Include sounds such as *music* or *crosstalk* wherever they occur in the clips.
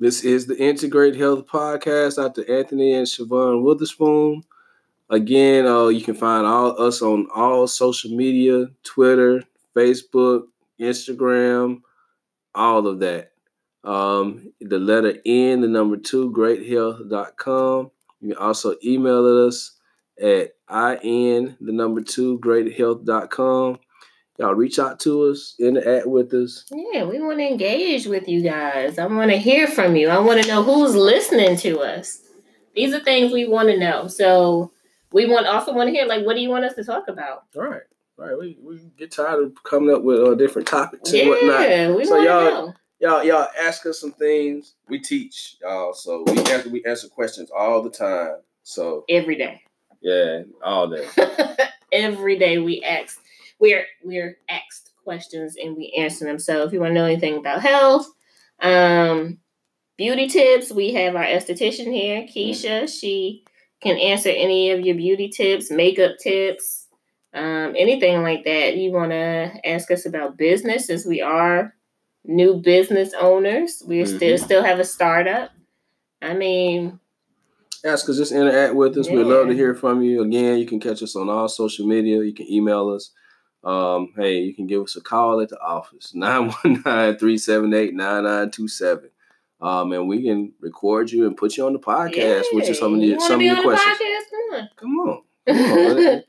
This is the Integrate Health Podcast. Dr. Anthony and Siobhan Witherspoon. Again, uh, you can find all us on all social media: Twitter, Facebook, Instagram, all of that. Um, the letter N, the number two, greathealth.com. You can also email us at in the number two, greathealth.com. Y'all reach out to us, interact with us. Yeah, we want to engage with you guys. I want to hear from you. I want to know who's listening to us. These are things we want to know. So we want also want to hear like what do you want us to talk about? All right. All right. We, we get tired of coming up with uh, different topics and Yeah, whatnot. we So y'all- know. Y'all, y'all ask us some things. We teach y'all, so we answer we answer questions all the time. So Every day. yeah, all day. *laughs* Every day we ask we're we're asked questions and we answer them. So if you want to know anything about health, um, beauty tips, we have our esthetician here, Keisha. She can answer any of your beauty tips, makeup tips, um, anything like that. You want to ask us about business, since we are new business owners. We still Mhm. still have a startup. I mean, Ask us, just interact with us. We'd love to hear from you. Again, you can catch us on all social media. You can email us. Um, hey, you can give us a call at the office *laughs* 919-378-9927. Um, and we can record you and put you on the podcast, which is some of the wanna some of your on the questions. podcast? Come on. Come on. *laughs* Come on.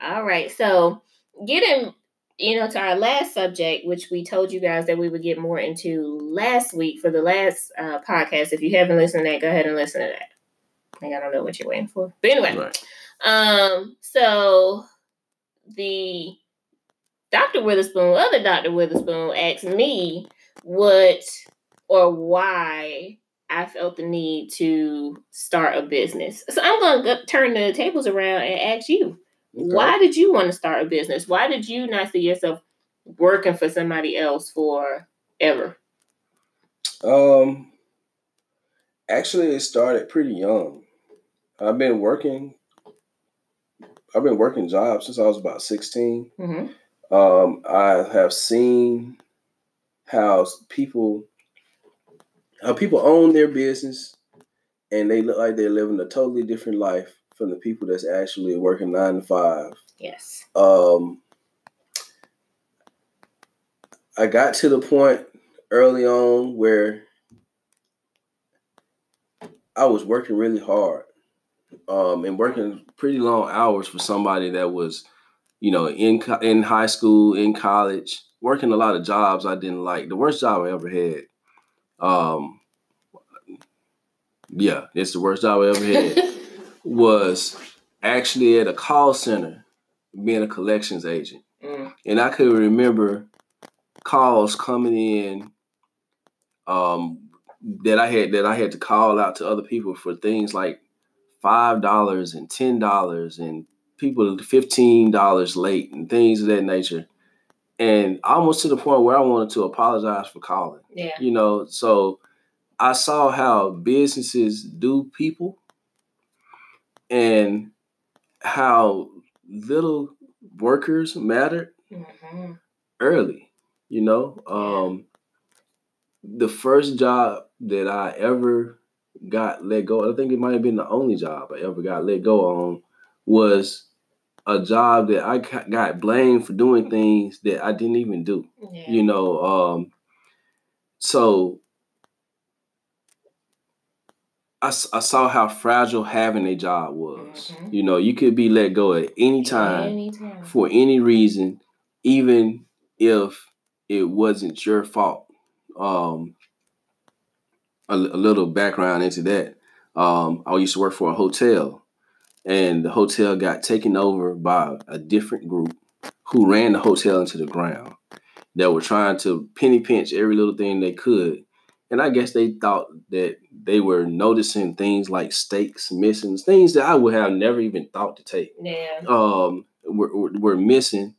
All right. So getting you know to our last subject, which we told you guys that we would get more into last week for the last uh, podcast. If you haven't listened to that, go ahead and listen to that. I think I don't know what you're waiting for, but anyway. right. Um. So the Dr. Witherspoon, other Dr. Witherspoon, asked me what or why I felt the need to start a business. So I'm going to turn the tables around and ask you, Okay. why did you want to start a business? Why did you not see yourself working for somebody else forever? Um, actually, it started pretty young. I've been working. I've been working jobs since I was about sixteen. Mm-hmm. Um, I have seen how people how people own their business, and they look like they're living a totally different life from the people that's actually working nine to five. Yes. Um, I got to the point early on where I was working really hard, um, and working pretty long hours for somebody that was, you know, in co- in high school, in college, working a lot of jobs I didn't like. The worst job I ever had. Um, yeah, it's the worst job I ever had *laughs* was actually at a call center being a collections agent. Mm. And I could remember calls coming in um, that I had that I had to call out to other people for things like five dollars and ten dollars and people fifteen dollars late and things of that nature. And almost to the point where I wanted to apologize for calling. Yeah. You know, so I saw how businesses do people and how little workers mattered Mm-hmm. early. You know, um, the first job that I ever got let go, I think it might have been the only job I ever got let go on, was a job that I got blamed for doing things that I didn't even do. Yeah. You know, um, so I saw how fragile having a job was. Mhm. You know, you could be let go at any time Anytime. for any reason, even if it wasn't your fault. Um, a, a little background into that. Um, I used to work for a hotel, and the hotel got taken over by a different group who ran the hotel into the ground. That were trying to penny pinch every little thing they could. And I guess they thought that they were noticing things like steaks missing, things that I would have never even thought to take Yeah. um were, were, were missing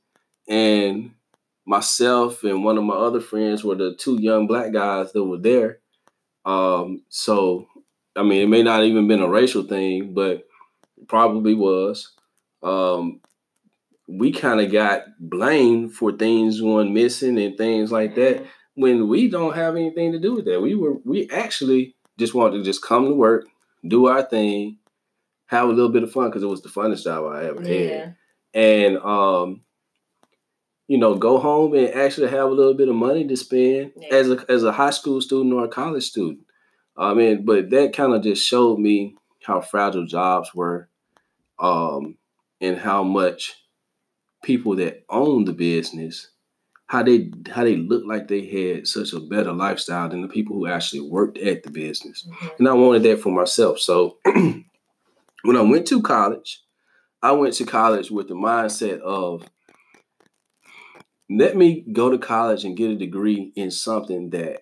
and myself and one of my other friends were the two young black guys that were there um so i mean it may not even been a racial thing but probably was um we kind of got blamed for things going missing and things like that when we don't have anything to do with that. We were we actually just wanted to just come to work, do our thing, have a little bit of fun because it was the funnest job I ever Yeah. had, and um, you know, go home and actually have a little bit of money to spend Yeah. as a as a high school student or a college student. I mean, but that kind of just showed me how fragile jobs were, um, and how much people that owned the business, how they how they looked like they had such a better lifestyle than the people who actually worked at the business. Mhm. And I wanted that for myself. So *clears throat* when I went to college, I went to college with the mindset of let me go to college and get a degree in something that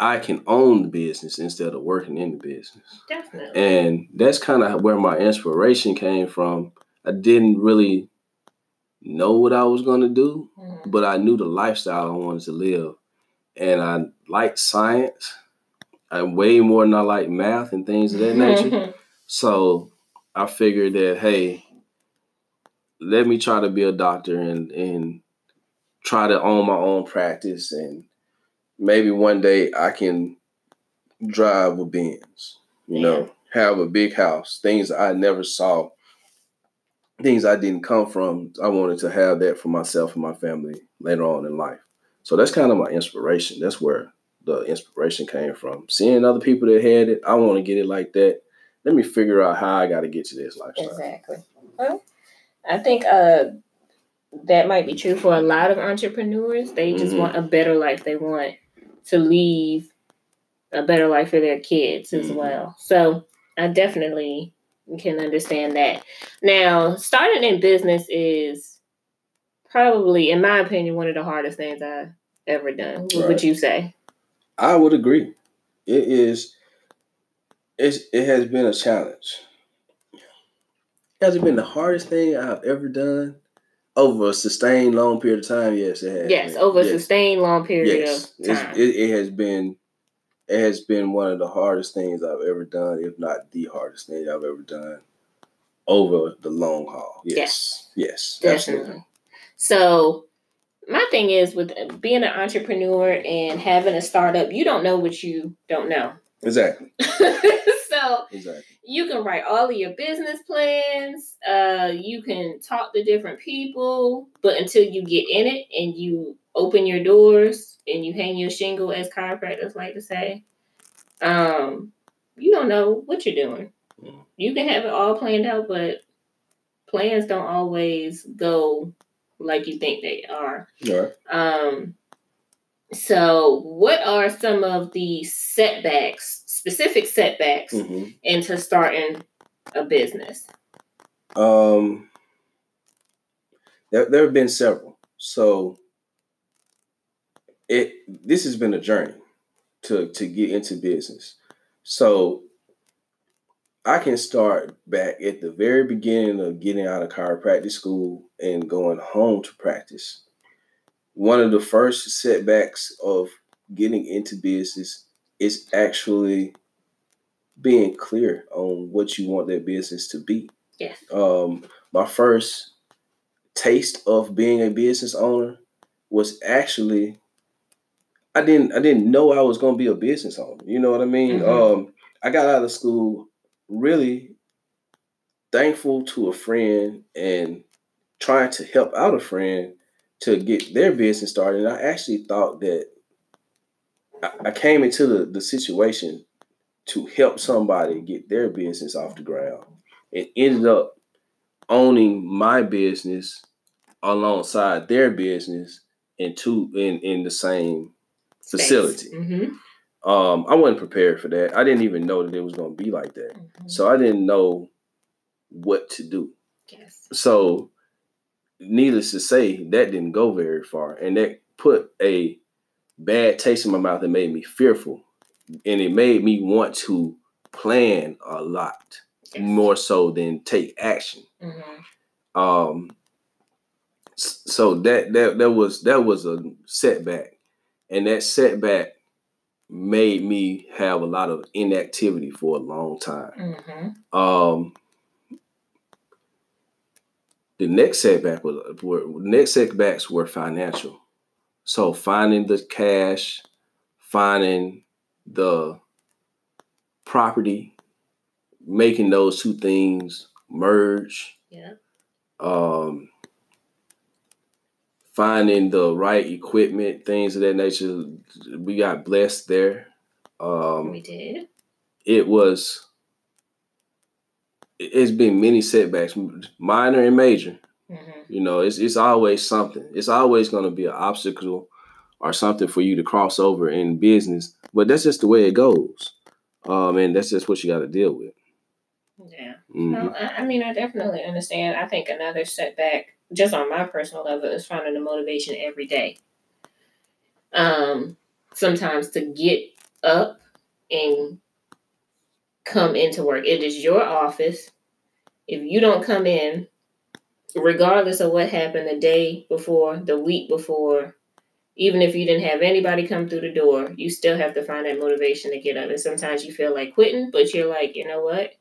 I can own the business instead of working in the business. Definitely. And that's kind of where my inspiration came from. I didn't really know what I was going to do, Mhm. but I knew the lifestyle I wanted to live. And I liked science. I way more than I like math and things of that nature. *laughs* So I figured that hey, let me try to be a doctor and and try to own my own practice and maybe one day I can drive a Benz, you know, have a big house, things I never saw, things I didn't come from. I wanted to have that for myself and my family later on in life. So that's kind of my inspiration. That's where the inspiration came from. Seeing other people that had it, I want to get it like that. Let me figure out how I got to get to this lifestyle. Exactly. Well, I think uh that might be true for a lot of entrepreneurs. They just Mhm. want a better life. They want to leave a better life for their kids as Mhm. well. So I definitely can understand that. Now, starting in business is probably, in my opinion, one of the hardest things I've ever done. What would you say? I would agree. It is. It's, it has been a challenge. Has it been the hardest thing I've ever done over a sustained long period of time? Yes, it has. Yes, been. over a sustained long period yes, of time. it, it has been. It has been one of the hardest things I've ever done, if not the hardest thing I've ever done, over the long haul. Yes, yes, Definitely. absolutely. So, my thing is with being an entrepreneur and having a startup, you don't know what you don't know. Exactly, *laughs* so, exactly. You can write all of your business plans, uh, you can talk to different people, but until you get in it and you open your doors and you hang your shingle, as chiropractors like to say, um, you don't know what you're doing. Mhm. You can have it all planned out, but plans don't always go like you think they are. Right. Um, so, what are some of the setbacks, specific setbacks, hmm into starting a business? Um, there, there have been several. So it this has been a journey to to get into business. So I can start back at the very beginning of getting out of chiropractic school and going home to practice. One of the first setbacks of getting into business is actually being clear on what you want that business to be Yes. um, my first taste of being a business owner was actually I didn't I didn't know I was gonna be a business owner. You know what I mean? Mhm. Um, I got out of school really thankful to a friend and trying to help out a friend to get their business started. And I actually thought that I, I came into the, the situation to help somebody get their business off the ground and ended up owning my business alongside their business in two in in the same facility. Mm-hmm. Um, I wasn't prepared for that. I didn't even know that it was going to be like that. Mm-hmm. So I didn't know what to do. yes. So, needless to say, that didn't go very far, and that put a bad taste in my mouth and made me fearful, and it made me want to plan a lot yes. more so than take action. Mhm. Um, so that that that was that was a setback, and that setback made me have a lot of inactivity for a long time. Mhm. Um, the next setback was were next setbacks were financial. So finding the cash, finding the property, making those two things merge. Yeah. Um, finding the right equipment, things of that nature. We got blessed there. Um, we did. It was. It's been many setbacks, minor and major. Mm-hmm. You know, it's it's always something. It's always going to be an obstacle or something for you to cross over in business. But that's just the way it goes. Um, and that's just what you got to deal with. Yeah. Mhm. No, I, I mean, I definitely understand. I think another setback, just on my personal level, is finding the motivation every day. Um, sometimes to get up and come into work. It is your office. If you don't come in, regardless of what happened the day before, the week before, even if you didn't have anybody come through the door, you still have to find that motivation to get up. And sometimes you feel like quitting, but you're like, you know what?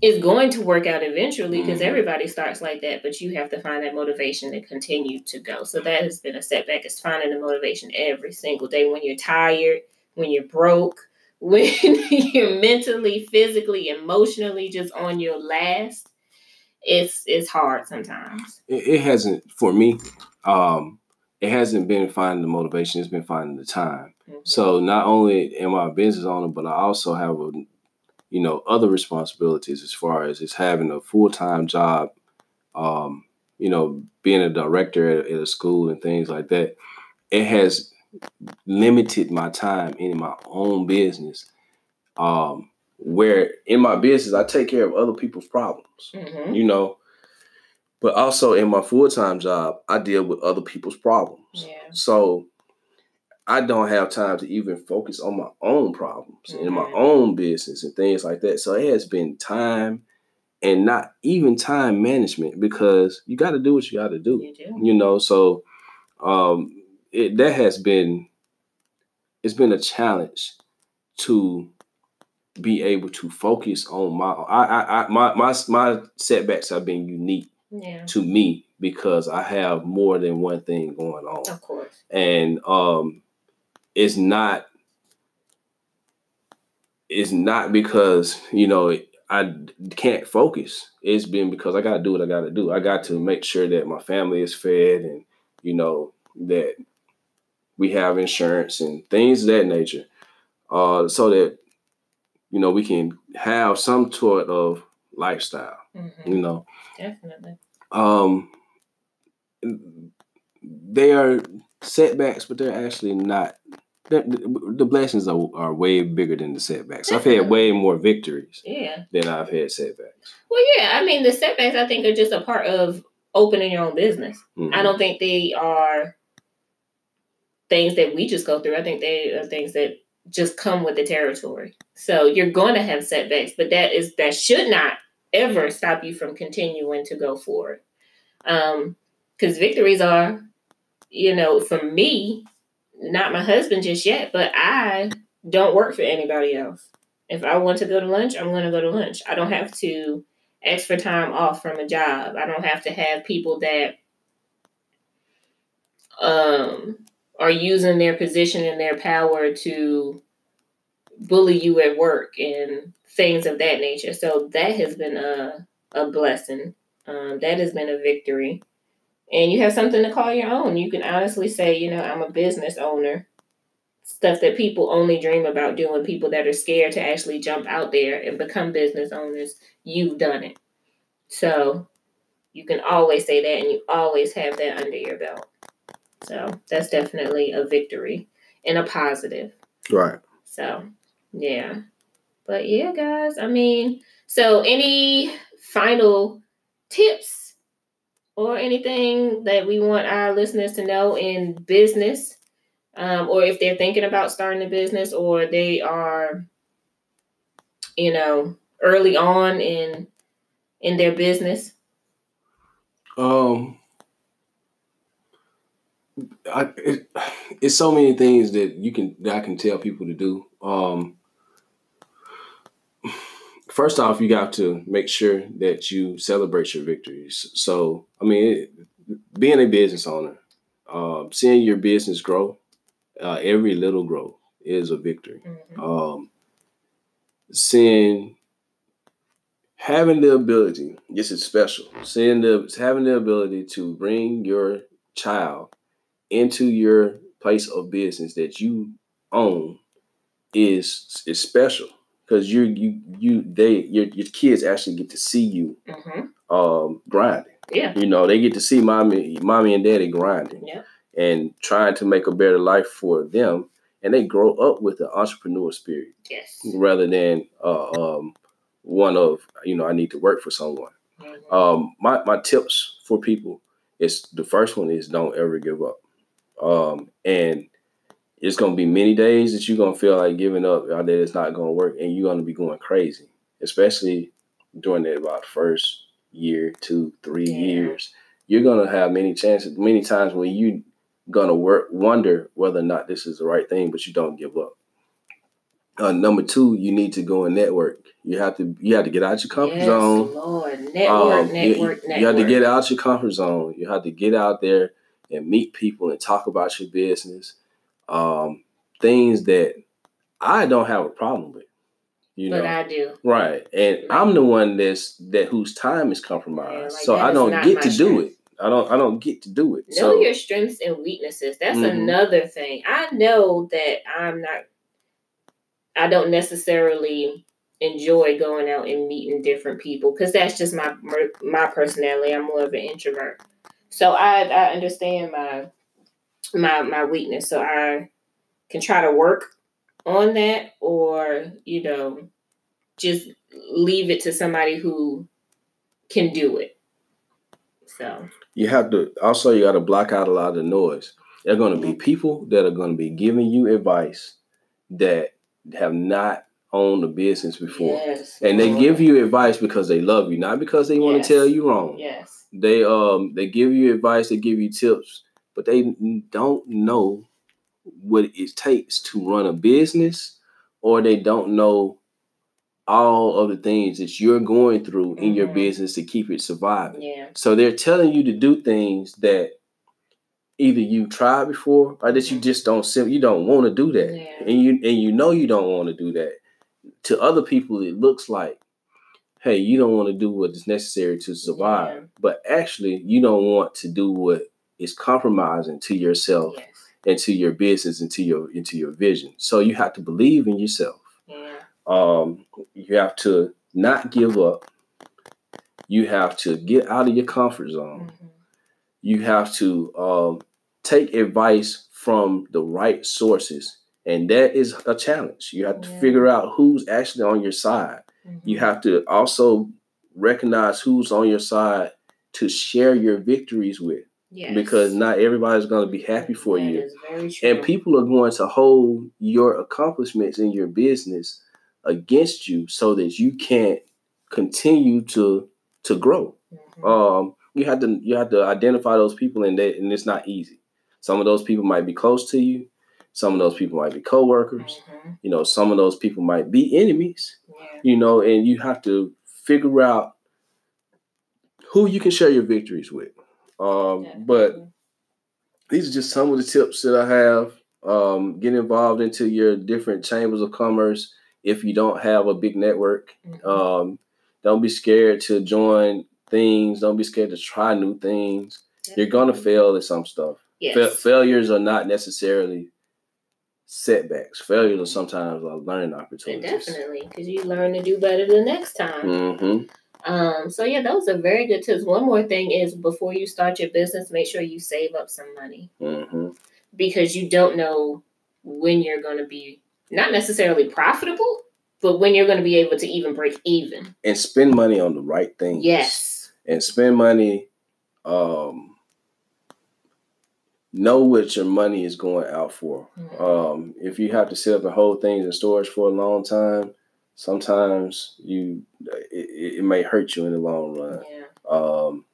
It's going to work out eventually because Mhm. everybody starts like that, but you have to find that motivation to continue to go. So that has been a setback is finding the motivation every single day when you're tired, when you're broke, when *laughs* you're mentally, physically, emotionally just on your last. It's it's hard sometimes. it, it hasn't for me um it hasn't been finding the motivation it's been finding the time Mhm. so not only am i a business owner but i also have a you know other responsibilities as far as it's having a full-time job um you know being a director at, at a school and things like that it has limited my time in my own business um where in my business i take care of other people's problems Mhm. you know. But also in my full time job, I deal with other people's problems. Yeah. So I don't have time to even focus on my own problems in my own business and things like that. So it has been time and not even time management because you got to do what you got to do You do. you know so um it that has been it's been a challenge to be able to focus on my I, I, I my my my setbacks have been unique Yeah. to me because I have more than one thing going on Of course. and um it's not it's not because you know I can't focus. It's been because I got to do what I got to do. I got to make sure that my family is fed and you know that we have insurance and things of that nature, uh, so that you know we can have some sort of lifestyle. Mhm. You know, Definitely. um, they are setbacks, but they're actually not. they're- The blessings are, are way bigger than the setbacks. I've had way more victories Yeah. than I've had setbacks. Well, yeah. I mean, the setbacks I think are just a part of opening your own business. Mhm. I don't think they are things that we just go through. I think they are things that just come with the territory. So you're going to have setbacks, but that is that should not ever stop you from continuing to go forward. Um, because victories are, you know, for me, not my husband just yet, but I don't work for anybody else. If I want to go to lunch, I'm going to go to lunch. I don't have to ask for time off from a job. I don't have to have people that um, are using their position and their power to bully you at work and things of that nature. So that has been a a blessing. Um, that has been a victory. And you have something to call your own. You can honestly say, you know, I'm a business owner. Stuff that people only dream about doing, people that are scared to actually jump out there and become business owners, you've done it. So you can always say that and you always have that under your belt. So that's definitely a victory and a positive. Right. So, yeah. But yeah, guys, I mean, so any final tips or anything that we want our listeners to know in business, um, or if they're thinking about starting a business or they are, you know, early on in in their business? Um, I it, it's so many things that you can that I can tell people to do. Um, first off, you got to make sure that you celebrate your victories. So, I mean, it, being a business owner, um, seeing your business grow, uh, every little growth is a victory. Mhm. Um, seeing having the ability, this is special. Seeing the having the ability to bring your child into your place of business that you own is is special because you you you they your your kids actually get to see you Mhm. um grinding. Yeah. You know, they get to see mommy mommy and daddy grinding Yeah. and trying to make a better life for them and they grow up with the entrepreneur spirit Yes. rather than uh, um, one of you know I need to work for someone. Mhm. Um, my my tips for people is the first one is don't ever give up, um, and it's gonna be many days that you're gonna feel like giving up that it's not gonna work, and you're gonna be going crazy, especially during that about first year, two, three Yeah. years. You're gonna have many chances, many times when you gonna work wonder whether or not this is the right thing, but you don't give up. Uh, number two, you need to go and network. You have to you have to get out your comfort yes, zone. Lord. Network, Um, you- network, you, have to get out your comfort zone. You have to get out there and meet people and talk about your business. Um, things that I don't have a problem with. You but know, I do. right? And I'm the one that's that whose time is Yeah, compromised, like so I don't get to do it. I don't. I don't get to do it. Know so your strengths and weaknesses. That's Mhm. another thing. I know that I'm not. I don't necessarily enjoy going out and meeting different people because that's just my my personality. I'm more of an introvert, so I I understand my my my weakness. So I can try to work on that, or you know, just leave it to somebody who can do it. So you have to also you got to block out a lot of the noise. There are going to be people that are going to be giving you advice that have not owned a business before. yes, And they give you advice because they love you, not because they want Yes. to tell you wrong. yes. They um they give you advice, they give you tips, but they don't know what it takes to run a business, or they don't know all of the things that you're going through in your Mhm. business to keep it surviving. Yeah. So they're telling you to do things that either you tried before or that you Mhm. just don't you don't want to do that. Yeah. And you and you know you don't want to do that. To other people it looks like hey, you don't want to do what is necessary to survive. Yeah. But actually you don't want to do what is compromising to yourself Yes. and to your business and to your into your vision. So you have to believe in yourself Yeah. um, you have to not give up. You have to get out of your comfort zone. Mhm. You have to um, take advice from the right sources, and that is a challenge. You have to Yeah. figure out who's actually on your side. You Mhm. have to also recognize who's on your side to share your victories with, Yes. because not everybody's going to be happy for That you is very true. and people are going to hold your accomplishments in your business against you so that you can't continue to to grow Mhm. um you have to you have to identify those people and that and it's not easy some of those people might be close to you some of those people might be coworkers Mhm. you know some of those people might be enemies Yeah. you know and you have to figure out who you can share your victories with um but Definitely. these are just some of the tips that I have. Um, get involved into your different chambers of commerce if you don't have a big network. Mhm. Um, don't be scared to join things. Don't be scared to try new things. You're gonna fail at some stuff. Yes. Fa- failures are not necessarily setbacks. Failures are sometimes are learning opportunities. Definitely, because you learn to do better the next time. hmm Um, so yeah, those are very good tips. One more thing is before you start your business, make sure you save up some money mm-hmm. because you don't know when you're going to be not necessarily profitable, but when you're going to be able to even break even. And spend money on the right things. Yes. and spend money um know what your money is going out for um if you have to sit up and hold things in storage for a long time sometimes you it, it may hurt you in the long run Yeah. um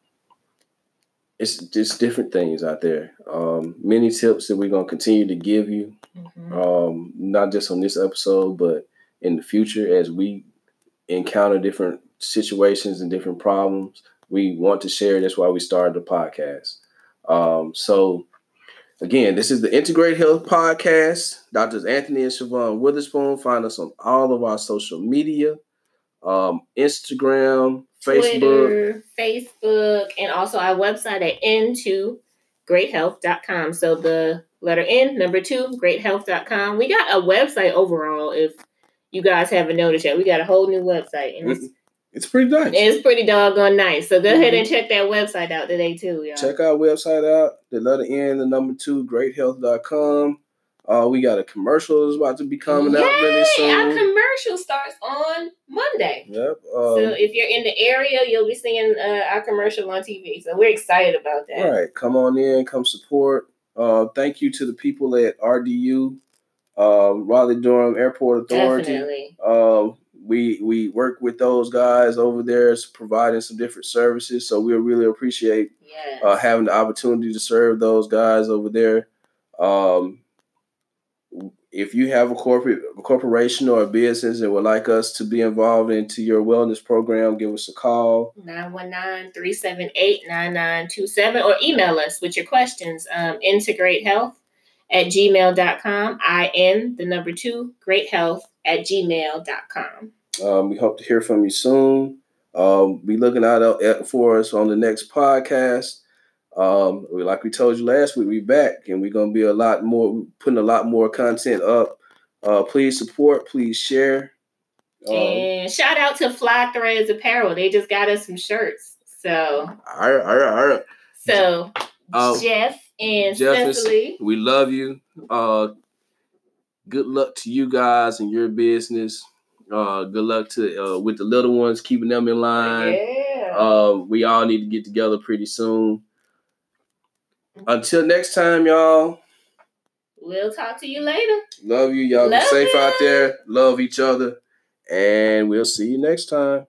it's just different things out there um many tips that we're going to continue to give you Mhm. um, not just on this episode, but in the future as we encounter different situations and different problems, we want to share. That's why we started the podcast. Um, so Again, this is the Integrate Health Podcast. Doctors Anthony and Siobhan Witherspoon. Find us on all of our social media um, Instagram, Facebook. Twitter, Facebook, and also our website at n2greathealth.com. So the letter N, number two, greathealth.com. We got a website overall, if you guys haven't noticed yet. We got a whole new website. And it's, It's pretty nice. it's pretty doggone nice. So go ahead Mhm. and check that website out today, too, y'all. Check our website out. The letter N, the number two, greathealth.com. Uh, we got a commercial that's about to be coming out really Yay! Our soon. commercial starts on Monday. Yep. so Um, if you're in the area, you'll be seeing uh, our commercial on TV. So we're excited about that. all right. Come on in. Come support. Uh, thank you to the people at RDU, um, Raleigh Durham Airport Authority. Definitely. We we work with those guys over there, providing some different services. So we really appreciate Yes. uh, having the opportunity to serve those guys over there. Um, if you have a corporate a corporation or a business that would like us to be involved into your wellness program, give us a call. 919-378-9927 or email us with your questions. Um, integratehealth at gmail.com. I N the number two, great health at gmail.com. Um, we hope to hear from you soon. Um, be looking out for us on the next podcast. Um, like we told you last week, we're back and we're gonna be a lot more putting a lot more content up. Uh, please support, please share. Um, and shout out to Fly Threads Apparel. They just got us some shirts. So all right, all right, all right. so Uh, Jeff and Jeff and- Cecily. We love you. Uh, good luck to you guys and your business. Uh, good luck to uh, with the little ones, keeping them in line. Yeah. Um, we all need to get together pretty soon. Until next time, y'all. we'll talk to you later. Love you. Y'all Love be safe you. out there. Love each other. And we'll see you next time.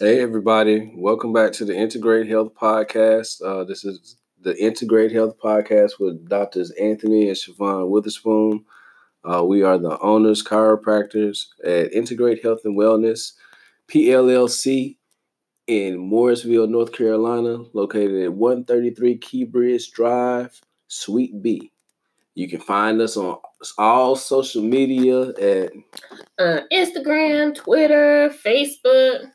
Hey, everybody. Welcome back to the Integrate Health Podcast. Uh, this is the Integrate Health Podcast with Doctors Anthony and Siobhan Witherspoon. Uh, we are the owners, chiropractors at Integrate Health and Wellness, PLLC, in Morrisville, North Carolina, located at 133 Key Bridge Drive, Suite B. You can find us on all social media at uh, Instagram, Twitter, Facebook.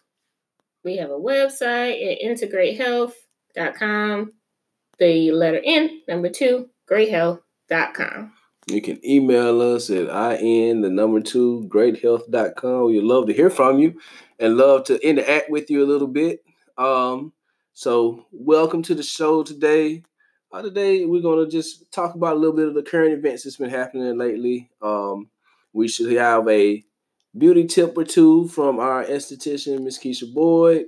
We have a website at integratehealth.com. The letter N, number two, greathealth.com. you can email us at in the number two greathealth.com. We'd love to hear from you and love to interact with you a little bit. Um, so welcome to the show today. Uh, today we're gonna just talk about a little bit of the current events that's been happening lately. Um, we should have a beauty tip or two from our esthetician, Miss Keisha Boyd.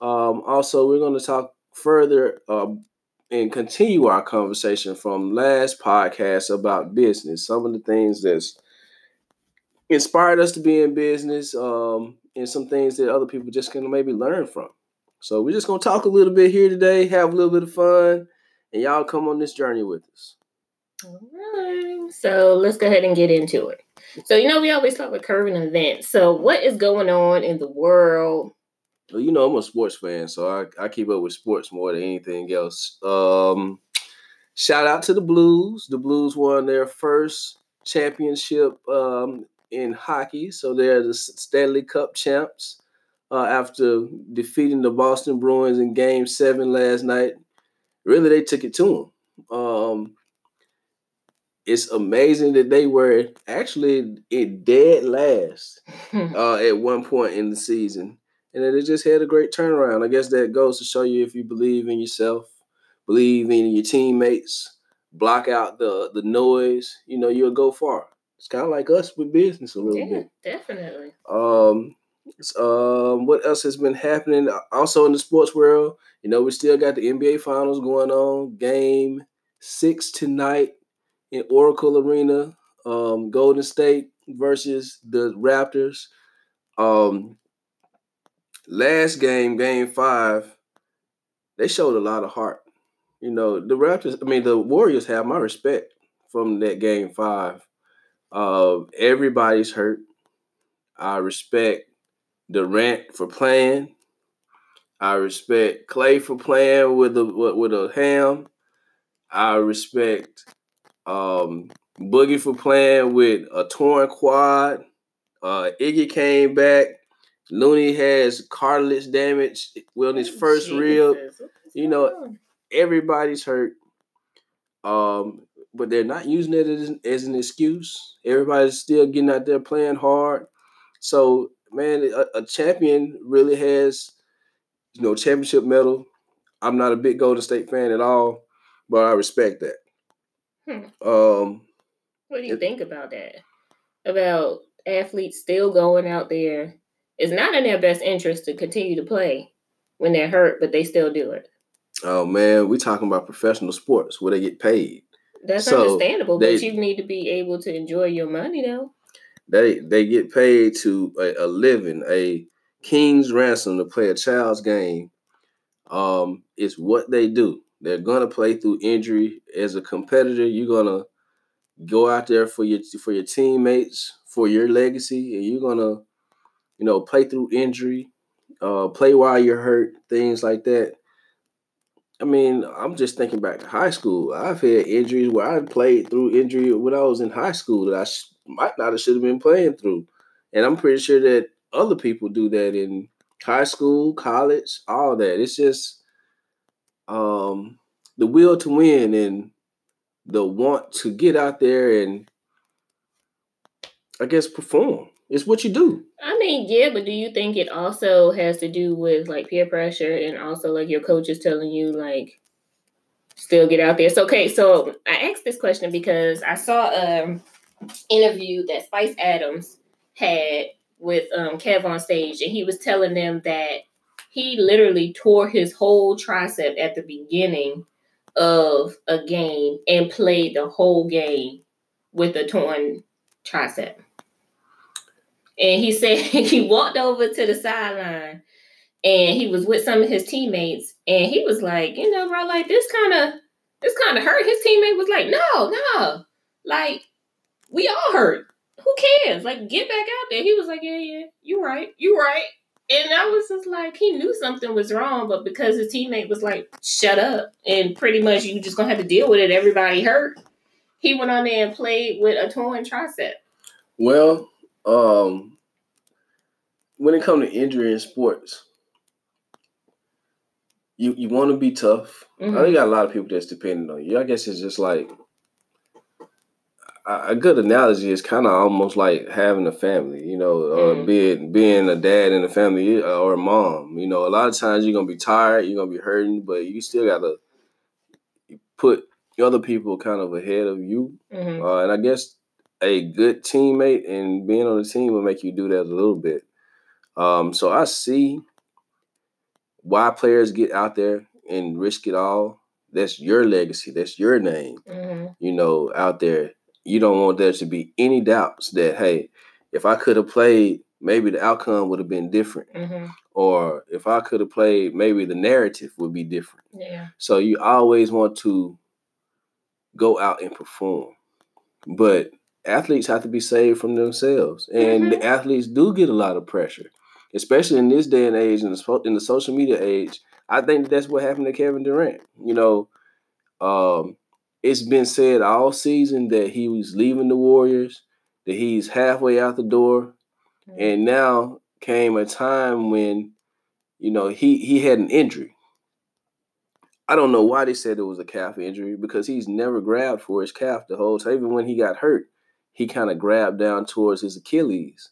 Um, also, we're going to talk further um, and continue our conversation from last podcast about business. Some of the things that's inspired us to be in business, um, and some things that other people just can maybe learn from. So we're just to talk a little bit here today, have a little bit of fun, and y'all come on this journey with us. All right. So let's go ahead and get into it. So, you know, we always talk about current events. So, what is going on in the world? Well, you know, I'm a sports fan, so I, I keep up with sports more than anything else. Um, shout out to the Blues. The Blues won their first championship um, in hockey, so they're the Stanley Cup champs uh, after defeating the Boston Bruins in Game Seven last night. Really, they took it to them. Um, it's amazing that they were actually in dead last *laughs* uh, at one point in the season. And then it just had a great turnaround. I guess that goes to show you if you believe in yourself, believe in your teammates, block out the the noise, you know, you'll go far. It's kind of like us with business a little yeah, bit. definitely. Um, um, what else has been happening? Also in the sports world, you know, we still got the NBA finals going on. Game six tonight in Oracle Arena. Um, Golden State versus the Raptors. Um, last game, game five, they showed a lot of heart. You know, the Raptors, I mean, the Warriors have my respect from that game five. Uh, everybody's hurt. I respect Durant for playing. I respect Clay for playing with a with a ham. I respect um, Boogie for playing with a torn quad. Uh, Iggy came back. Looney has cartilage damage well his first Jesus. rib. You know, everybody's hurt. Um, but they're not using it as, as an excuse. Everybody's still getting out there playing hard. So, man, a, a champion really has, you know, championship mettle. I'm not a big Golden State fan at all, but I respect that. Hmm. Um, what do you it, think about that? About athletes still going out there. It's not in their best interest to continue to play when they're hurt, but they still do it. Oh man, we're talking about professional sports where they get paid. That's so understandable, they, but you need to be able to enjoy your money though. They they get paid to a, a living, a king's ransom to play a child's game. Um, it's what they do. They're gonna play through injury. As a competitor, you're gonna go out there for your for your teammates, for your legacy, and you're gonna, you know, play through injury, uh, play while you're hurt, things like that. I mean, I'm just thinking back to high school. I've had injuries where I played through injury when I was in high school that I sh- might not have should have been playing through, and I'm pretty sure that other people do that in high school, college, all that. It's just um, the will to win and the want to get out there and I guess perform. It's what you do. I mean, yeah, but do you think it also has to do with like peer pressure and also like your coach is telling you like still get out there? So okay, so I asked this question because I saw a interview that Spice Adams had with um KevOnStage and he was telling them that he literally tore his whole tricep at the beginning of a game and played the whole game with a torn tricep. And he said *laughs* he walked over to the sideline and he was with some of his teammates and he was like, you know, bro, like this kind of this kind of hurt. His teammate was like, no, no, like we all hurt. Who cares? Like get back out there. He was like, yeah, yeah, you right, you right. And I was just like, he knew something was wrong, but because his teammate was like, shut up, and pretty much you just gonna have to deal with it. Everybody hurt. He went on there and played with a torn tricep. Well, um, when it comes to injury in sports, you you want to be tough. Mm-hmm. I think got a lot of people that's dependent on you. I guess it's just like a good analogy is kind of almost like having a family, you know, or mm. being being a dad in a family uh, or a mom. You know, a lot of times you're gonna be tired, you're gonna be hurting, but you still gotta put other people kind of ahead of you. Mm-hmm. Uh, and I guess a good teammate and being on the team will make you do that a little bit. Um, so I see why players get out there and risk it all. That's your legacy. That's your name. Mm-hmm. You know, out there you don't want there to be any doubts that hey, if I could have played, maybe the outcome would have been different. Mm-hmm. Or if I could have played, maybe the narrative would be different. Yeah. So you always want to go out and perform. But athletes have to be saved from themselves. And mm-hmm. the athletes do get a lot of pressure, especially in this day and age, in the, in the social media age. I think that's what happened to Kevin Durant. You know, um, it's been said all season that he was leaving the Warriors, that he's halfway out the door, mm-hmm. and now came a time when, you know, he he had an injury. I don't know why they said it was a calf injury because he's never grabbed for his calf the whole time. Even when he got hurt, he kind of grabbed down towards his Achilles.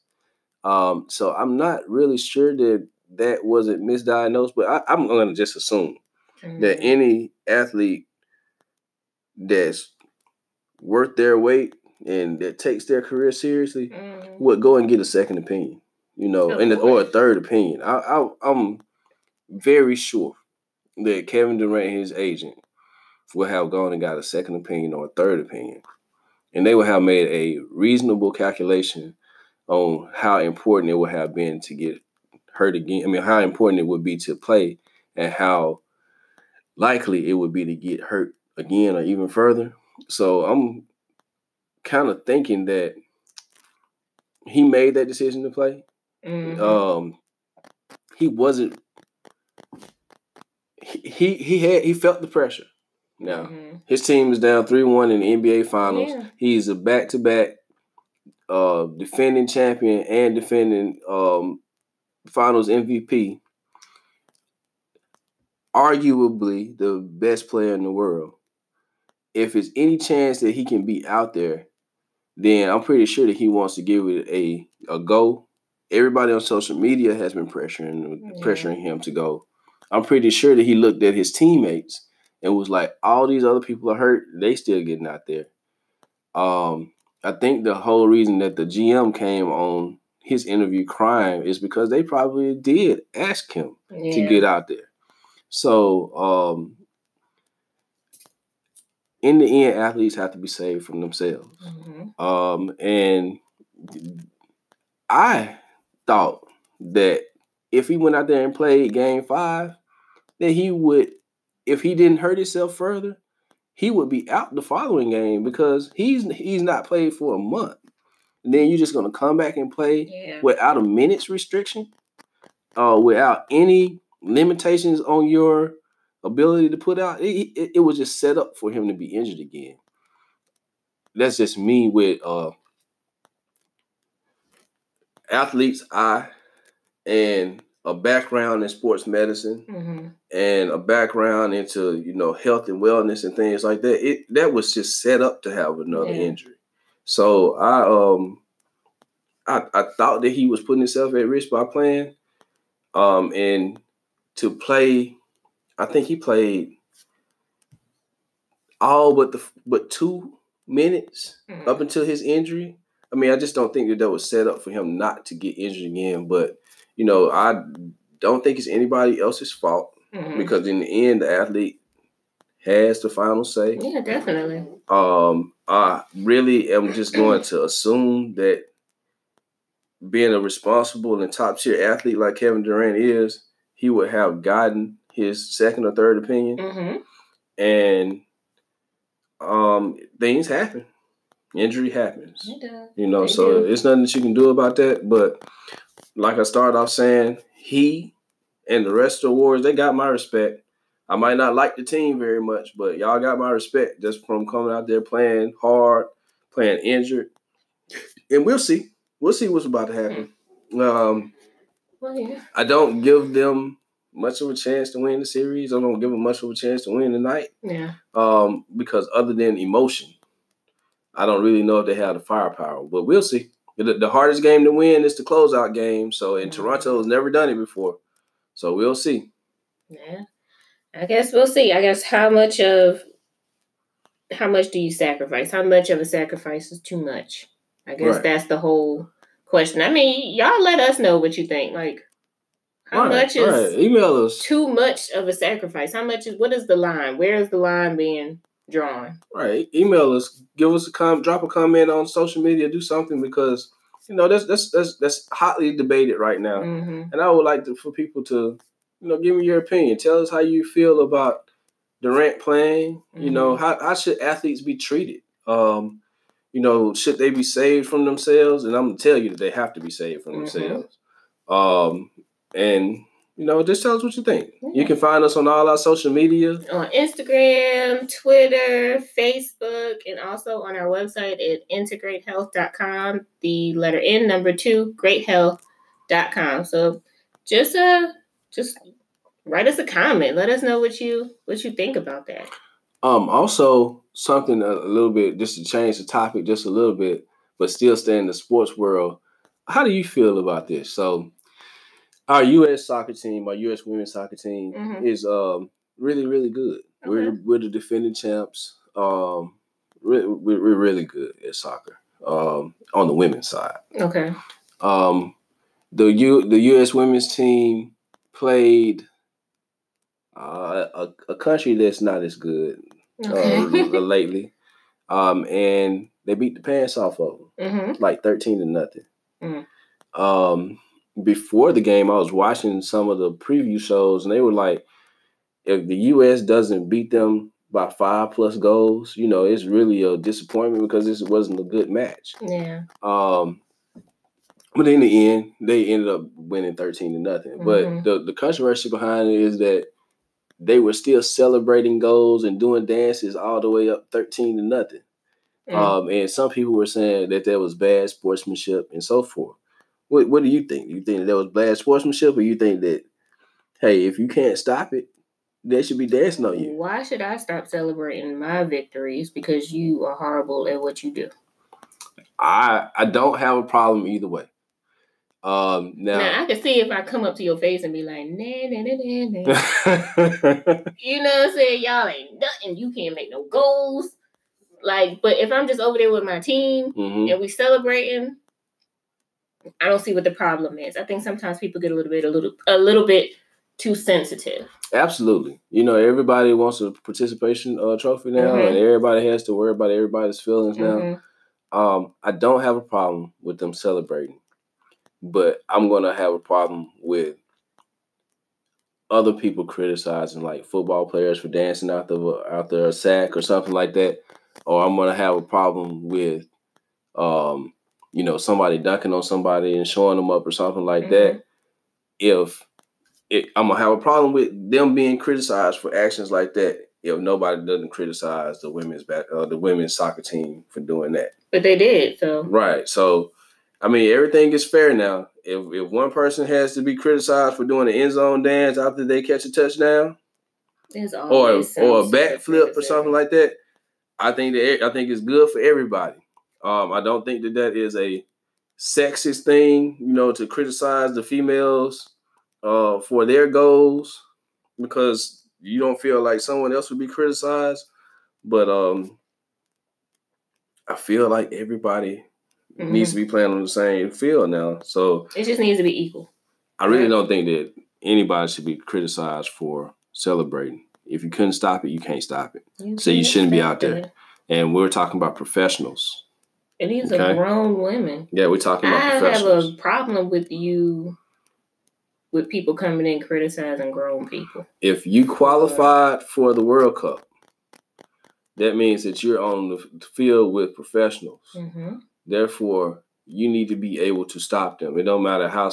Um, so I'm not really sure that that wasn't misdiagnosed, but I, am going to just assume mm-hmm. that any athlete that's worth their weight and that takes their career seriously mm. would go and get a second opinion, you know, and or a third opinion. I, I I'm very sure that Kevin Durant, and his agent, will have gone and got a second opinion or a third opinion, and they would have made a reasonable calculation on how important it would have been to get hurt again. I mean, how important it would be to play, and how likely it would be to get hurt again or even further. So I'm kind of thinking that he made that decision to play. Mm-hmm. Um, he wasn't he he had he felt the pressure. Now Mhm. his team is down three one in the NBA Finals. Yeah. He's a back to back uh defending champion and defending um Finals MVP. Arguably the best player in the world. If it's any chance that he can be out there, then I'm pretty sure that he wants to give it a a go. Everybody on social media has been pressuring Yeah. pressuring him to go. I'm pretty sure that he looked at his teammates and was like, all these other people are hurt, they still getting out there. Um, I think the whole reason that the GM came on his interview crying is because they probably did ask him to get out there. So um in the end, athletes have to be saved from themselves. Mhm. Um, and I thought that if he went out there and played game five, that he would, if he didn't hurt himself further, he would be out the following game because he's he's not played for a month. And then you're just gonna come back and play Yeah. without a minutes restriction, uh, without any limitations on your ability to put out. It, it, it was just set up for him to be injured again. That's just me with uh, athletes' eye and a background in sports medicine Mhm. and a background into you know health and wellness and things like that. It that was just set up to have another Yeah. injury. So I um I, I thought that he was putting himself at risk by playing. Um and to play, I think he played all but the but two minutes Mhm. up until his injury. I mean, I just don't think that that was set up for him not to get injured again. But you know, I don't think it's anybody else's fault Mhm. because in the end, the athlete has the final say. Yeah, definitely. Um, I really am just going to assume that being a responsible and top tier athlete like Kevin Durant is, he would have gotten his second or third opinion, hmm and um, things happen. Injury happens. It does. You know, They so do. it's nothing that you can do about that. But like I started off saying, he and the rest of the Warriors, they got my respect. I might not like the team very much, but y'all got my respect just from coming out there playing hard, playing injured. And we'll see. We'll see what's about to happen. Um, Well, yeah. I don't give them much of a chance to win the series. I don't give them much of a chance to win tonight Yeah. um, because other than emotion, I don't really know if they have the firepower. But we'll see. The, the hardest game to win is the closeout game. So, and Mhm. Toronto has never done it before. So we'll see. Yeah. I guess we'll see. I guess how much of how much do you sacrifice? How much of a sacrifice is too much? I guess Right. that's the whole question. I mean, y'all let us know what you think. Like how Right, much is right. email us? too much of a sacrifice? How much is what is the line? Where is the line being drawn? Right, email us. Give us a com. Drop a comment on social media. Do something because you know that's that's that's that's hotly debated right now. hmm And I would like to, for people to, you know, give me your opinion. Tell us how you feel about Durant playing. You know, Mhm. how, how should athletes be treated? Um, you know, should they be saved from themselves? And I'm gonna tell you that they have to be saved from Mhm. themselves. Um, and you know, just tell us what you think. Yeah. You can find us on all our social media. On Instagram, Twitter, Facebook, and also on our website at integratehealth.com. The letter N number two, greathealth.com. So just uh just write us a comment. Let us know what you what you think about that. Um, also something a, a little bit just to change the topic just a little bit, but still stay in the sports world. How do you feel about this? So, our U.S. soccer team, our U.S. women's soccer team, Mhm. is um really really good. We're we're the defending champs. Um, we're, we're really good at soccer. Um, on the women's side. Okay. Um, the U the U.S. women's team played uh, a, a country that's not as good Okay. uh, *laughs* lately, um, and they beat the pants off of them, hmm like thirteen to nothing. Mm. Um, before the game, I was watching some of the preview shows, and they were like, if the U.S. doesn't beat them by five plus goals, you know, it's really a disappointment because this wasn't a good match. Yeah. Um, but in the end, they ended up winning thirteen to nothing. Mhm. But the the controversy behind it is that they were still celebrating goals and doing dances all the way up 13 to nothing. Mm. Um, and some people were saying that that was bad sportsmanship and so forth. What What do you think? You think that was bad sportsmanship, or you think that, hey, if you can't stop it, they should be dancing on you? Why should I stop celebrating my victories because you are horrible at what you do? I I don't have a problem either way. Um, Now, now, I can see if I come up to your face and be like, nah, nah, nah, nah, nah. *laughs* you know what I'm saying? Y'all ain't nothing. You can't make no goals. Like, but if I'm just over there with my team Mhm. and we celebrating, I don't see what the problem is. I think sometimes people get a little bit, a little, a little bit too sensitive. Absolutely. You know, everybody wants a participation uh, trophy now, Mhm. and everybody has to worry about everybody's feelings now. Mhm. Um, I don't have a problem with them celebrating, but I'm gonna have a problem with other people criticizing like football players for dancing out the out their sack or something like that, or I'm gonna have a problem with, um, you know, somebody dunking on somebody and showing them up or something like that. If it, I'm gonna have a problem with them being criticized for actions like that. If nobody doesn't criticize the women's back, uh, the women's soccer team for doing that. But they did. So Right. So, I mean, everything is fair now. If if one person has to be criticized for doing an end zone dance after they catch a touchdown, or or a backflip or something like that, I think that I think it's good for everybody. Um, I don't think that that is a sexist thing, you know, to criticize the females uh, for their goals because you don't feel like someone else would be criticized. But um, I feel like everybody Mm-hmm. needs to be playing on the same field now. So It just needs to be equal. I really Right. don't think that anybody should be criticized for celebrating. If you couldn't stop it, you can't stop it. So you shouldn't be out there. that. And we're talking about professionals. And these Okay. are grown women. Yeah, we're talking about. I have a problem with you, with people coming in criticizing grown people. if you qualified for the World Cup, that means that you're on the field with professionals. Mm-hmm. Therefore, you need to be able to stop them. It don't matter how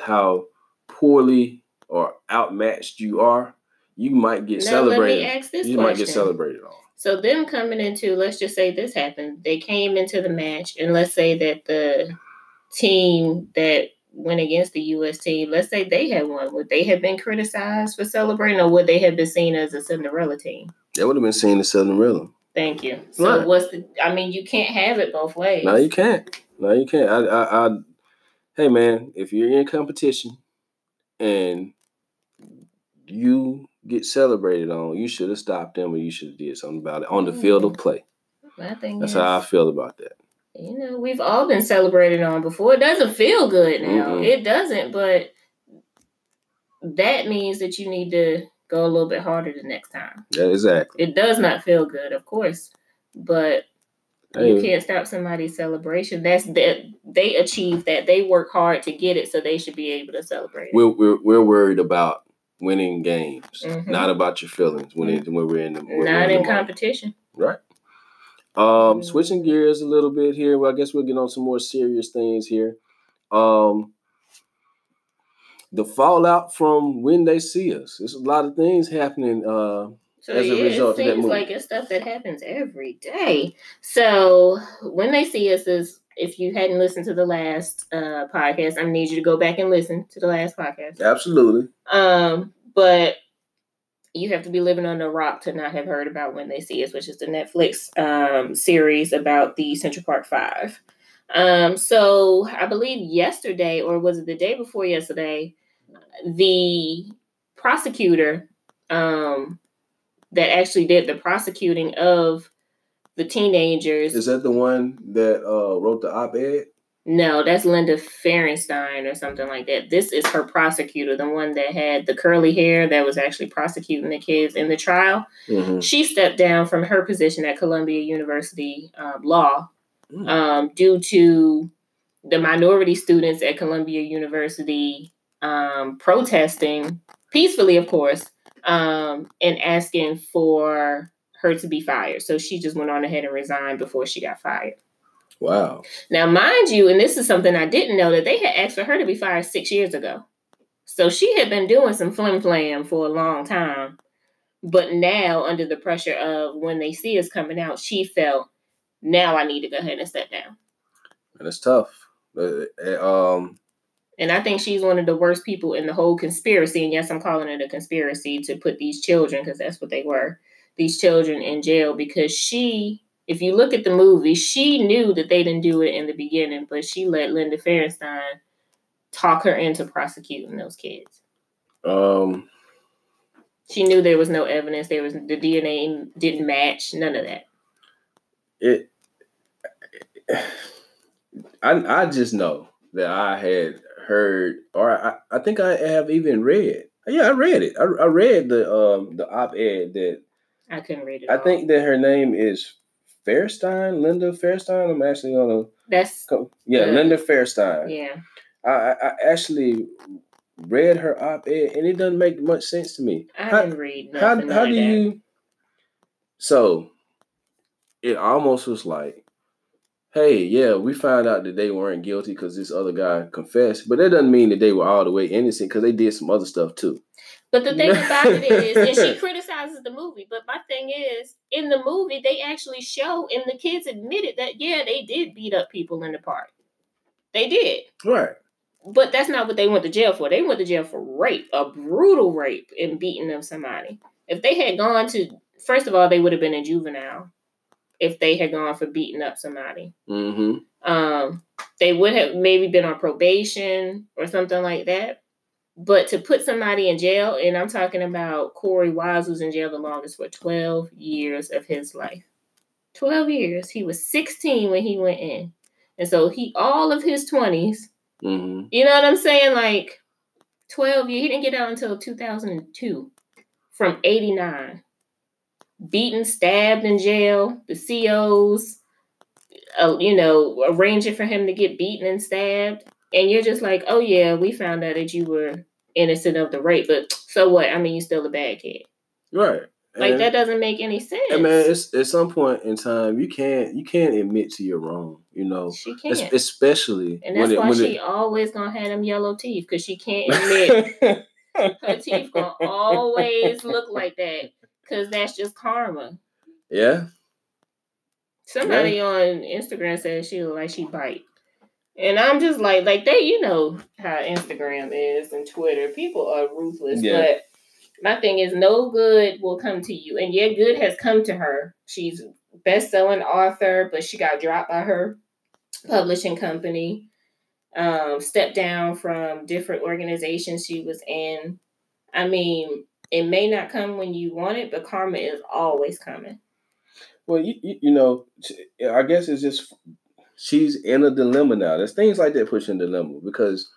how poorly or outmatched you are. You might get Now let me celebrated. ask this You question. might get celebrated on. So them coming into, let's just say this happened. They came into the match, and let's say that the team that went against the U.S. team, let's say they had won. Would they have been criticized for celebrating, or would they have been seen as a Cinderella team? They would have been seen as Cinderella. Thank you. So Right. what's the? I mean, you can't have it both ways. No, you can't. No, you can't. I, I, I, hey, man, if you're in competition and you get celebrated on, you should have stopped them or you should have did something about it on the field of mm-hmm. play. My thing That's is, how I feel about that. you know, we've all been celebrated on before. It doesn't feel good now. Mm-mm. It doesn't, but that means that you need to go a little bit harder the next time. Yeah, exactly. It does not feel good, of course, but you can't stop somebody's celebration. That's that they achieve that. They work hard to get it, so they should be able to celebrate. we're, we're, we're worried about winning games, Mhm. not about your feelings when, it, when we're in the when not the in moment. competition. Right. Um, Mm. switching gears a little bit here. Well, I guess we'll get on some more serious things here. Um, the fallout from when they see us. There's a lot of things happening. Uh, So as a yeah, result of it that seems like it's stuff that happens every day. So when they see us is if you hadn't listened to the last uh podcast, I need you to go back and listen to the last podcast. absolutely. Um, but you have to be living on a rock to not have heard about when they see us, which is the Netflix um series about the Central Park Five. Um, so I believe yesterday, or was it the day before yesterday, the prosecutor um that actually did the prosecuting of the teenagers. Is that the one that uh, wrote the op-ed? no, that's Linda Fairstein or something like that. This is her prosecutor, the one that had the curly hair that was actually prosecuting the kids in the trial. Mm-hmm. She stepped down from her position at Columbia University um, Law Mm. um, due to the minority students at Columbia University um, protesting peacefully, of course, um, and asking for her to be fired. So she just went on ahead and resigned before she got fired. Wow. Now, mind you, and this is something I didn't know that they had asked for her to be fired six years ago. So she had been doing some flim flam for a long time. But now, under the pressure of when they see us coming out, she felt, now I need to go ahead and step down. And it's tough. Uh, um, and I think she's one of the worst people in the whole conspiracy. And yes, I'm calling it a conspiracy to put these children, because that's what they were, these children in jail because she, if you look at the movie, she knew that they didn't do it in the beginning, but she let Linda Fairstein talk her into prosecuting those kids. Um, she knew there was no evidence. There was the DNA didn't match. None of that. It. I I just know that I had heard, or I, I think I have even read. Yeah, I read it. I, I read the um the op ed that I couldn't read it. I all. think that her name is Fairstein, Linda Fairstein. I'm actually gonna. That's yeah, Linda Fairstein. Yeah. I, I actually read her op-ed and it doesn't make much sense to me. I how, didn't read how, how do that. you so it almost was like hey yeah we found out that they weren't guilty because this other guy confessed but that doesn't mean that they were all the way innocent because they did some other stuff too but the thing about it is and she *laughs* the movie but my thing is in the movie they actually show and the kids admitted that yeah they did beat up people in the park they did right but that's not what they went to jail for. They went to jail for rape, a brutal rape and beating of somebody. If they had gone to, first of all, they would have been a juvenile. If they had gone for beating up somebody, mm-hmm. um, they would have maybe been on probation or something like that. But to put somebody in jail, and I'm talking about Korey Wise was in jail the longest for 12 years of his life. 12 years. He was 16 when he went in. And so he all of his 20s Mm-hmm. You know what I'm saying? Like 12 years. He didn't get out until 2002 from 89. Beaten, stabbed in jail. The COs, uh, you know, arranging for him to get beaten and stabbed. And you're just like, oh, yeah, we found out that you were innocent of the rape. But so what? I mean, you're still a bad kid. Right. Like and, that doesn't make any sense. I mean, it's at some point in time you can't you can't admit to your wrong. You know, she can't. especially and that's why it, she it, always gonna have them yellow teeth because she can't admit *laughs* her teeth gonna always look like that because that's just karma. Yeah. Somebody yeah. on Instagram said she like she bite. And I'm just like, like they, you know how Instagram is and Twitter. People are ruthless, yeah. but my thing is no good will come to you. And yeah, good has come to her. She's best-selling author, but she got dropped by her publishing company. Um, stepped down from different organizations she was in. I mean, it may not come when you want it, but karma is always coming. Well, you, you, you know, I guess it's just she's in a dilemma now. There's things like that pushing dilemma because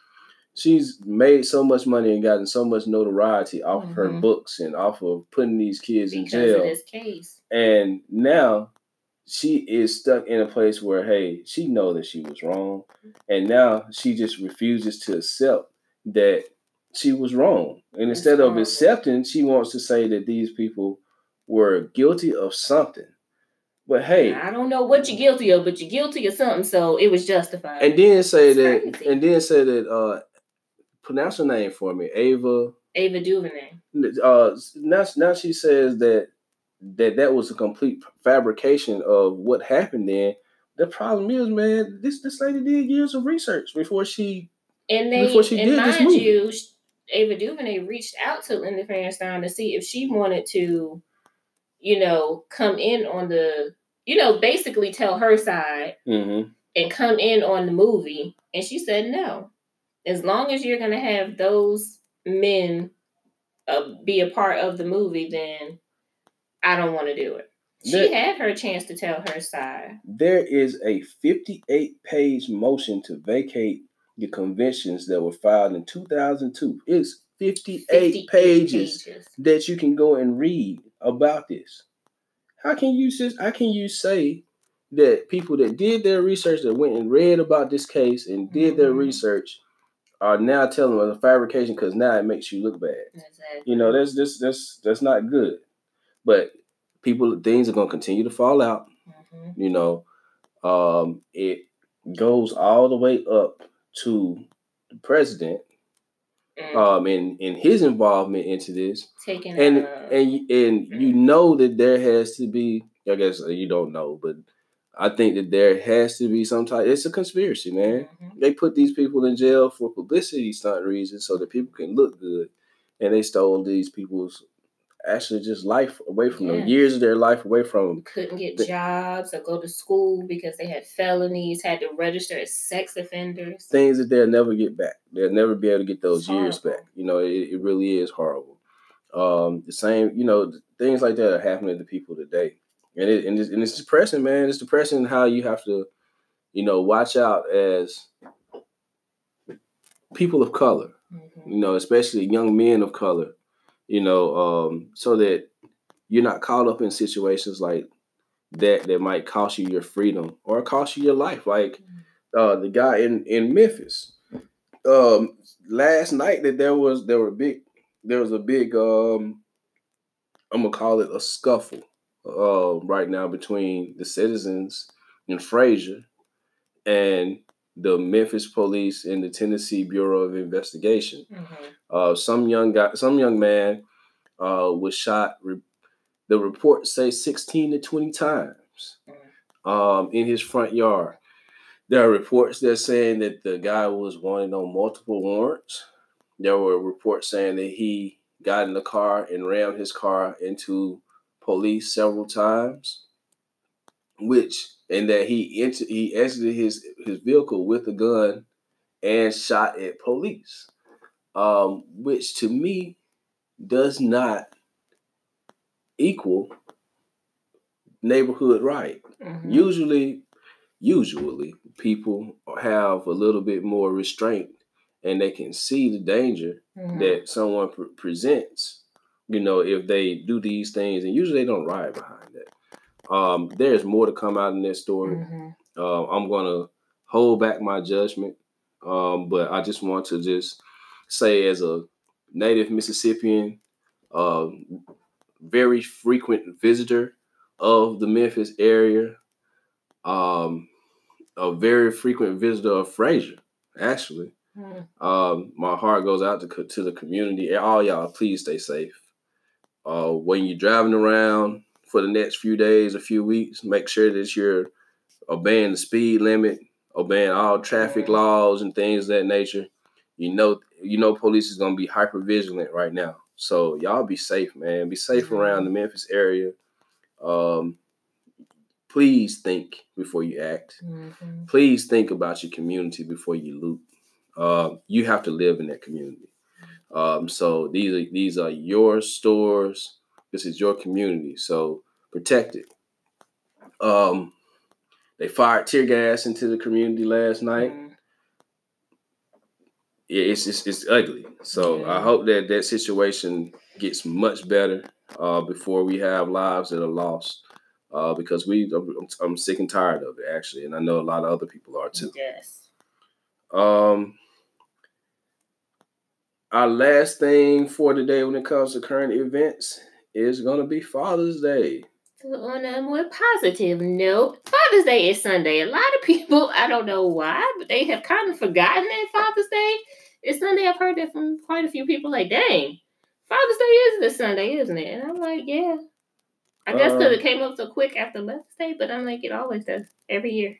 she's made so much money and gotten so much notoriety off mm-hmm. of her books and off of putting these kids because in jail. Of this case. And now she is stuck in a place where hey, she know that she was wrong, and now she just refuses to accept that she was wrong. And instead of accepting, she wants to say that these people were guilty of something. But hey, I don't know what you're guilty of, but you're guilty of something, so it was justified. And then say that, crazy. and then say that uh, pronounce her name for me, Ava. Ava DuVernay. Uh, now, now she says that that that was a complete fabrication of what happened. Then the problem is, man, this this lady did years of research before she and they before she and did mind this movie. you, Ava DuVernay reached out to Linda Fairstein to see if she wanted to, you know, come in on the, you know, basically tell her side mm-hmm. and come in on the movie, and she said no as long as you're gonna have those men uh, be a part of the movie, then I don't want to do it. She there, had her chance to tell her side. There is a 58 page motion to vacate the conventions that were filed in 2002. It's 58, 58 pages, pages, that you can go and read about this. How can you just how can you say that people that did their research that went and read about this case and did mm-hmm. their research are now telling them a fabrication because now it makes you look bad. Exactly. You know, that's just that's that's not good. But people things are gonna continue to fall out. Mm-hmm. You know, um, it goes all the way up to the president Mm. um, and and his involvement into this, Taking and uh, and you- and you know that there has to be. I guess uh, you don't know, but I think that there has to be some type. It's a conspiracy, man. mhm. They put these people in jail for publicity stunt reasons, so that people can look good, and they stole these people's actually just life away from Yeah. them, years of their life away from them. couldn't get The- jobs or go to school because they had felonies, had to register as sex offenders. things that they'll never get back. They'll never be able to get those years back. You know, it, it really is horrible. Um, the same, you know, things like that are happening to people today, and it and it's, and it's depressing, man. It's depressing how you have to, you know, watch out as people of color. Mhm. You know, especially young men of color. You know, um, so that you're not caught up in situations like that that might cost you your freedom or cost you your life. Like uh, the guy in in Memphis. Um, last night that there was there were big there was a big um I'm gonna call it a scuffle uh, right now between the citizens in Frayser and the Memphis police and the Tennessee Bureau of Investigation. Mhm. Uh, some young guy, some young man, uh, was shot. Re- the reports say sixteen to twenty times um, in his front yard. There are reports that saying that the guy was wanted on multiple warrants. There were reports saying that he got in the car and rammed his car into police several times, which and that he entered, he exited his his vehicle with a gun and shot at police, um, which to me does not equal neighborhood right. Mhm. Usually, usually people have a little bit more restraint and they can see the danger Mhm. that someone pre- presents. You know, if they do these things, and usually they don't ride behind that. Um, there's more to come out in this story. Mhm. Uh, I'm gonna hold back my judgment, um, but I just want to just say, as a native Mississippian, uh, very frequent visitor of the Memphis area, um, a very frequent visitor of Frayser, actually. Mhm. Um, my heart goes out to to the community. All y'all, please stay safe. Uh, when you're driving around for the next few days, a few weeks, make sure that you're obeying the speed limit, obeying all traffic laws and things of that nature. You know, you know, police is gonna be hyper vigilant right now. So y'all be safe, man. Be safe around the Memphis area. Um, please think before you act Mhm. please think about your community before you loot. Um, you have to live in that community. Um, so these are these are your stores. This is your community. So protect it. Um, they fired tear gas into the community last night. Mhm. Yeah, it's it's, it's ugly. So I hope that that situation gets much better uh, before we have lives that are lost. Uh, because we, I'm, I'm sick and tired of it actually, and I know a lot of other people are too. Yes. Um, our last thing for today when it comes to current events is going to be Father's Day. So on a more positive note, Father's Day is Sunday. A lot of people, *laughs* I don't know why, but they have kind of forgotten that Father's Day is Sunday. I've heard that from quite a few people. Like, dang, Father's Day is this Sunday, isn't it? And I'm like, yeah. I guess because it um, came up so quick after Mother's Day, but I'm like, it always does every year.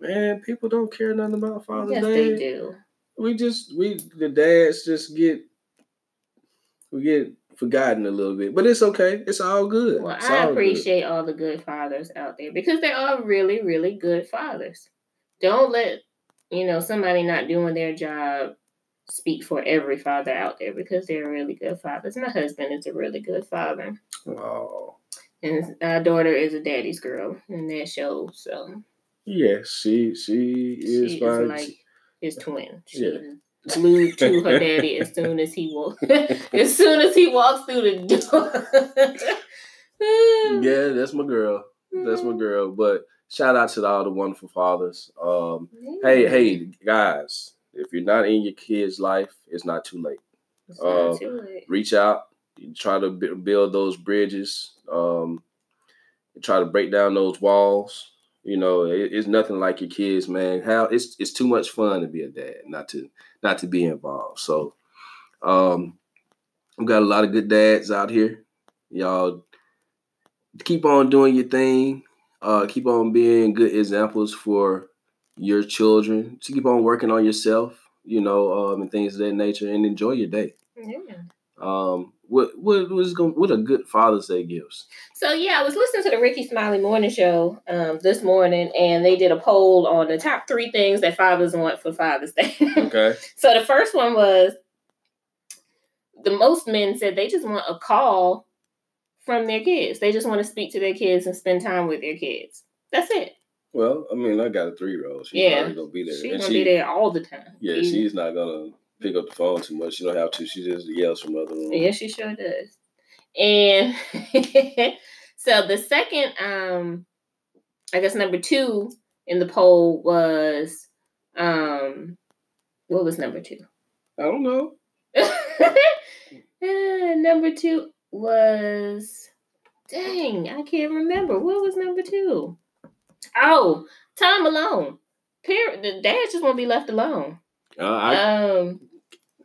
Man, people don't care nothing about Father's yes, Day. they do. We just we the dads just get we get forgotten a little bit, but it's okay. It's all good. Well, It's I all good. appreciate all the good fathers out there because they are really, really good fathers. Don't let you know somebody not doing their job speak for every father out there because they're really good fathers. My husband is a really good father, Oh, and our daughter is a daddy's girl in that show. So yes, she she is she is like his twin. She Yeah. Glued to *laughs* her daddy as soon as he walks. *laughs* as soon as he walks through the door. *laughs* yeah, that's my girl. That's my girl. But shout out to all the wonderful fathers. Um, hey, hey, guys, if you're not in your kid's life, it's not too late. Uh, too late. Reach out, try to bu- build those bridges, um, try to break down those walls. You know, it, it's nothing like your kids, man. How it's it's too much fun to be a dad, not to not to be involved. So, um, we got a lot of good dads out here. Y'all keep on doing your thing. Uh, keep on being good examples for your children. To keep on working on yourself, you know, um, and things of that nature, and enjoy your day. Yeah. Um, what what was going? What a good Father's Day gifts. So yeah, I was listening to the Rickey Smiley Morning Show um, this morning, and they did a poll on the top three things that fathers want for Father's Day. *laughs* Okay. so the first one was the most men said they just want a call from their kids. They just want to speak to their kids and spend time with their kids. That's it. Well, I mean, I got a three year old. She's Yeah. probably gonna be there. She's And gonna she- be there all the time. Yeah, she's not gonna pick up the phone too much. She don't have to. She just yells from the other room. Yeah, she sure does. And *laughs* so the second, um, I guess number two in the poll was, um, what was number two? I don't know. Uh, *laughs* number two was, dang, I can't remember. What was number two? Oh, time alone. Parent, the dads just want to be left alone. Uh, I, Um,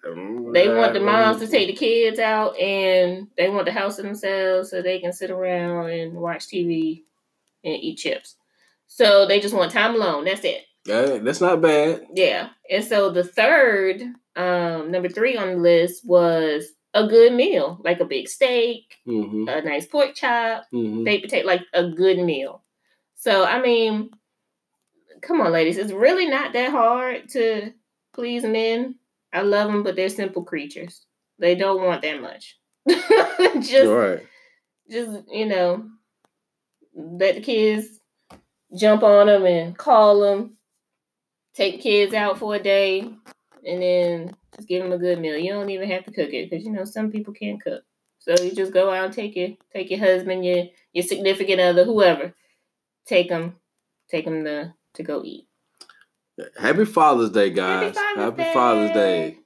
they want the moms to take the kids out and they want the house to themselves so they can sit around and watch TV and eat chips. So they just want time alone. That's it. Yeah, that's not bad. Yeah. And so the third, um, number three on the list was a good meal, like a big steak, Mm-hmm. a nice pork chop, mm-hmm. baked potato, like a good meal. So I mean, come on, ladies, it's really not that hard to please men. I love them, but they're simple creatures. They don't want that much. *laughs* just, right. just you know, let the kids jump on them and call them. Take kids out for a day, and then just give them a good meal. You don't even have to cook it because you know some people can't cook. So you just go out and take your take your husband, your your significant other, whoever, take them, take them to to go eat. Happy Father's Day, guys. Father's Happy Father's Day.